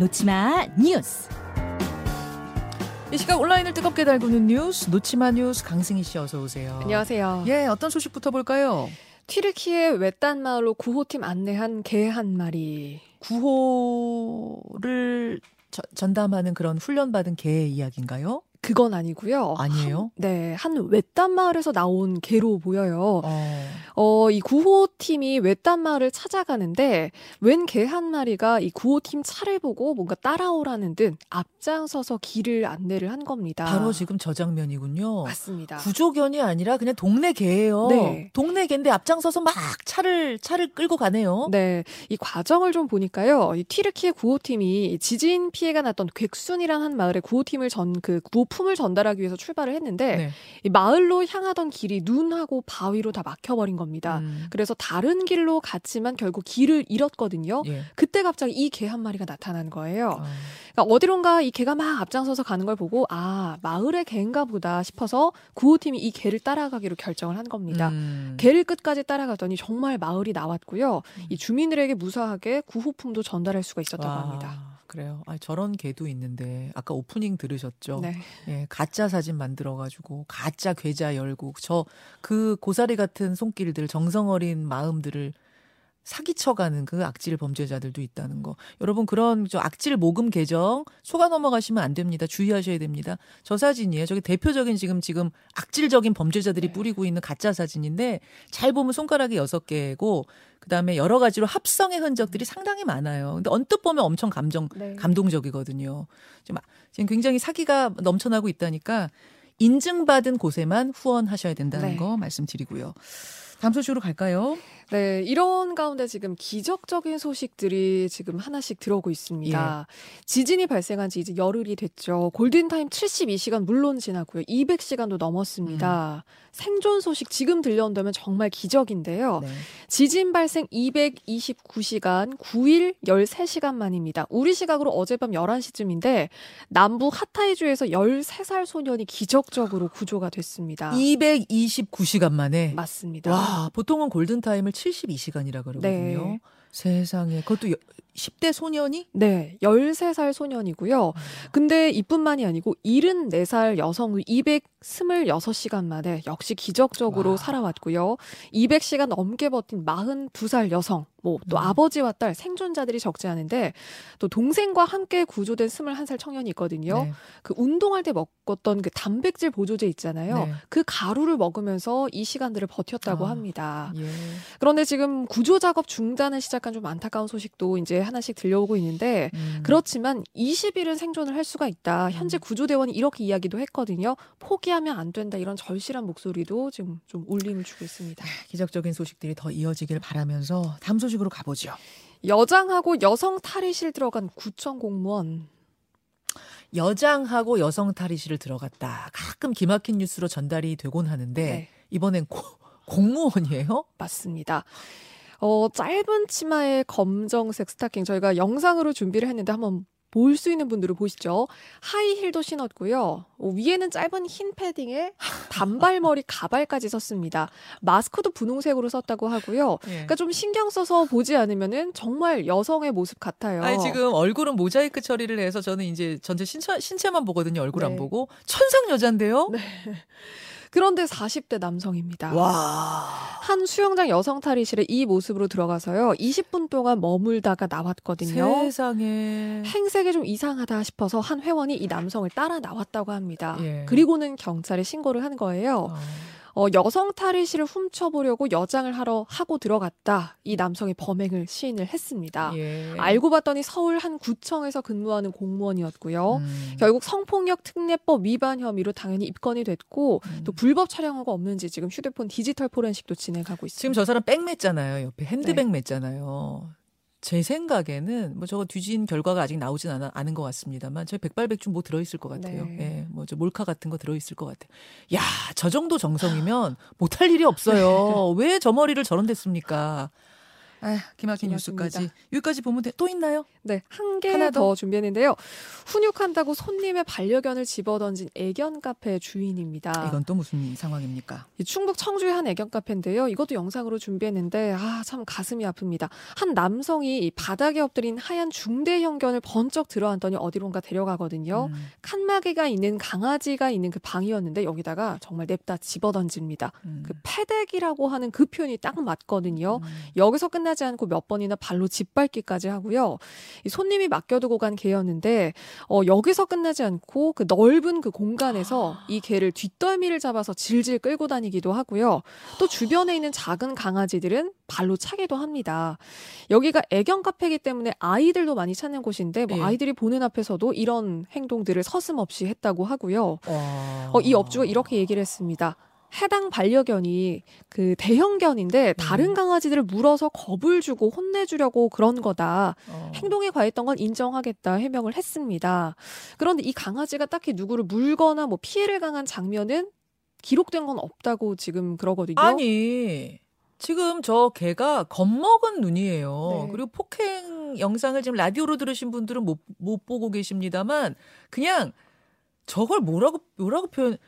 놓치마 뉴스. 이 시각 온라인을 뜨겁게 달구는 뉴스 놓치마 뉴스 강승희 씨 어서 오세요. 안녕하세요. 예, 어떤 소식부터 볼까요? 튀르키예 외딴 마을로 구호팀 안내한 개 한 마리. 구호를 저, 전담하는 그런 훈련받은 개의 이야기인가요? 그건 아니고요. 아니에요? 한, 네, 한 외딴 마을에서 나온 개로 보여요. 어. 어, 이 구호팀이 외딴 마을을 찾아가는데 웬 개 한 마리가 이 구호팀 차를 보고 뭔가 따라오라는 듯 앞장서서 길을 안내를 한 겁니다. 바로 지금 저 장면이군요. 맞습니다. 구조견이 아니라 그냥 동네 개예요. 네. 동네 개인데 앞장서서 막 차를 차를 끌고 가네요. 네, 이 과정을 좀 보니까요. 이 튀르키예 구호팀이 지진 피해가 났던 객순이란 한 마을에 구호팀을 전 그 구호 품을 전달하기 위해서 출발을 했는데 네. 이 마을로 향하던 길이 눈하고 바위로 다 막혀버린 겁니다. 음, 그래서 다른 길로 갔지만 결국 길을 잃었거든요. 예. 그때 갑자기 이 개 한 마리가 나타난 거예요. 어. 그러니까 어디론가 이 개가 막 앞장서서 가는 걸 보고 아 마을의 개인가 보다 싶어서 구호팀이 이 개를 따라가기로 결정을 한 겁니다. 음. 개를 끝까지 따라가더니 정말 마을이 나왔고요. 이 주민들에게 무사하게 구호품도 전달할 수가 있었다고 와, 합니다. 그래요. 아, 저런 개도 있는데 아까 오프닝 들으셨죠? 네. 예, 가짜 사진 만들어 가지고 가짜 계좌 열고 저 그 고사리 같은 손길들 정성 어린 마음들을 사기쳐가는 그 악질 범죄자들도 있다는 거. 여러분 그런 저 악질 모금 계정 속아 넘어가시면 안 됩니다. 주의하셔야 됩니다. 저 사진이에요. 저게 대표적인 지금 지금 악질적인 범죄자들이 네. 뿌리고 있는 가짜 사진인데 잘 보면 손가락이 여섯 개고 그다음에 여러 가지로 합성의 흔적들이 상당히 많아요. 근데 언뜻 보면 엄청 감정 네. 감동적이거든요. 지금, 아- 지금 굉장히 사기가 넘쳐나고 있다니까 인증받은 곳에만 후원하셔야 된다는 네. 거 말씀드리고요. 다음 소식으로 갈까요? 네, 이런 가운데 지금 기적적인 소식들이 지금 하나씩 들어오고 있습니다. 지진이 발생한 지 이제 열흘이 됐죠. 골든타임 72시간 물론 지났고요. 200시간도 넘었습니다. 생존 소식 지금 들려온다면 정말 기적인데요. 네. 지진 발생 229시간, 9일 13시간 만입니다. 우리 시각으로 어젯밤 11시쯤인데 남부 하타이주에서 13살 소년이 기적적으로 구조가 됐습니다. 229시간 만에. 맞습니다. 와, 보통은 골든타임을 72시간이라 그러거든요. 네. 세상에. 그것도 여- 10대 소년이? 네, 13살 소년이고요. 근데 이뿐만이 아니고 74살 여성 226시간 만에 역시 기적적으로 와. 살아왔고요. 200시간 넘게 버틴 42살 여성, 뭐또 음. 아버지와 딸 생존자들이 적지 않은데 또 동생과 함께 구조된 21살 청년이 있거든요. 네. 그 운동할 때 먹었던 그 단백질 보조제 있잖아요. 네. 그 가루를 먹으면서 이 시간들을 버텼다고 아. 합니다. 예. 그런데 지금 구조 작업 중단을 시작한 좀 안타까운 소식도 이제 하나씩 들려오고 있는데 음. 그렇지만 20일은 생존을 할 수가 있다. 현재 구조대원이 이렇게 이야기도 했거든요. 포기하면 안 된다. 이런 절실한 목소리도 지금 좀 울림을 주고 있습니다. 기적적인 소식들이 더 이어지길 바라면서 다음 소식으로 가보죠. 여장하고 여성 탈의실 들어간 구청 공무원. 여장하고 여성 탈의실을 들어갔다. 가끔 기막힌 뉴스로 전달이 되곤 하는데 네. 이번엔 고- 공무원이에요? 맞습니다. 어, 짧은 치마에 검정색 스타킹 저희가 영상으로 준비를 했는데 한번 볼 수 있는 분들은 보시죠. 하이힐도 신었고요. 어, 위에는 짧은 흰 패딩에 단발머리 가발까지 썼습니다. 마스크도 분홍색으로 썼다고 하고요. 그러니까 좀 신경 써서 보지 않으면은 정말 여성의 모습 같아요. 아니 지금 얼굴은 모자이크 처리를 해서 저는 이제 전체 신체, 신체만 보거든요. 얼굴 안 네. 보고 천상 여잔데요. 그런데 40대 남성입니다. 와. 한 수영장 여성 탈의실에 이 모습으로 들어가서요. 20분 동안 머물다가 나왔거든요. 세상에. 행색이 좀 이상하다 싶어서 한 회원이 이 남성을 따라 나왔다고 합니다. 예. 그리고는 경찰에 신고를 한 거예요. 어. 어, 여성 탈의실을 훔쳐보려고 여장을 하러 하고 들어갔다. 이 남성이 범행을 시인을 했습니다. 예. 알고 봤더니 서울 한 구청에서 근무하는 공무원이었고요. 음. 결국 성폭력 특례법 위반 혐의로 당연히 입건이 됐고 음. 또 불법 촬영하고 없는지 지금 휴대폰 디지털 포렌식도 진행하고 있습니다. 지금 저 사람 백 맸잖아요. 옆에 핸드백 네. 맸잖아요. 제 생각에는 뭐 저거 뒤진 결과가 아직 나오진 않아, 않은 것 같습니다만 저희 백발백중 뭐 들어있을 것 같아요. 네. 예, 뭐 저 몰카 같은 거 들어있을 것 같아요. 야, 저 정도 정성이면 못할 일이 없어요. 왜 저 머리를 저런 댔습니까? 아, 기막힌. 뉴스까지 여기까지 보면 돼. 또 있나요? 네, 한 개 더 준비했는데요. 훈육한다고 손님의 반려견을 집어던진 애견 카페 주인입니다. 이건 또 무슨 상황입니까? 이 충북 청주의 한 애견 카페인데요. 이것도 영상으로 준비했는데 아 참 가슴이 아픕니다. 한 남성이 이 바닥에 엎드린 하얀 중대형 견을 번쩍 들어앉더니 어디론가 데려가거든요. 음, 칸막이가 있는 강아지가 있는 그 방이었는데 여기다가 정말 냅다 집어던집니다. 음, 그 패덱이라고 하는 그 표현이 딱 맞거든요. 음. 여기서 끝나 지 않고 몇 번이나 발로 짓밟기까지 하고요. 이 손님이 맡겨두고 간 개였는데 어, 여기서 끝나지 않고 그 넓은 그 공간에서 이 개를 뒷덜미를 잡아서 질질 끌고 다니기도 하고요. 또 주변에 있는 작은 강아지들은 발로 차기도 합니다. 여기가 애견 카페이기 때문에 아이들도 많이 찾는 곳인데 뭐 예. 아이들이 보는 앞에서도 이런 행동들을 서슴없이 했다고 하고요. 와. 어, 이 업주가 이렇게 얘기를 했습니다. 해당 반려견이 그 대형견인데 다른 음. 강아지들을 물어서 겁을 주고 혼내주려고 그런 거다. 어. 행동에 과했던 건 인정하겠다 해명을 했습니다. 그런데 이 강아지가 딱히 누구를 물거나 뭐 피해를 당한 장면은 기록된 건 없다고 지금 그러거든요. 아니 지금 저 개가 겁먹은 눈이에요. 네. 그리고 폭행 영상을 지금 라디오로 들으신 분들은 못, 못 보고 계십니다만 그냥 저걸 뭐라고 뭐라고 표현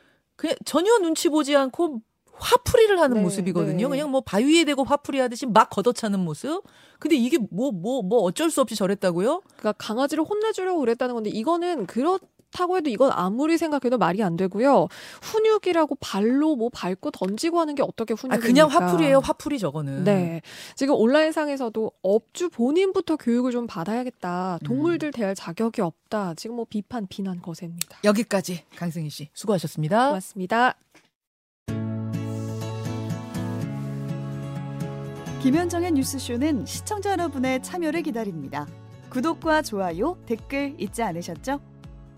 그냥 전혀 눈치 보지 않고 화풀이를 하는 네, 모습이거든요. 네. 그냥 뭐 바위에 대고 화풀이 하듯이 막 걷어차는 모습. 근데 이게 뭐 뭐 뭐 어쩔 수 없이 저랬다고요? 그러니까 강아지를 혼내주려고 그랬다는 건데 이거는 그렇 다고 해도 이건 아무리 생각해도 말이 안 되고요. 훈육이라고 발로 뭐 밟고 던지고 하는 게 어떻게 아 훈육입니까? 그냥 화풀이에요. 화풀이 저거는. 네. 지금 온라인상에서도 업주 본인부터 교육을 좀 받아야겠다. 음. 동물들 대할 자격이 없다. 지금 뭐 비판, 비난 거셉니다. 여기까지 강승희 씨 수고하셨습니다. 고맙습니다. 김현정의 뉴스쇼는 시청자 여러분의 참여를 기다립니다. 구독과 좋아요, 댓글 잊지 않으셨죠?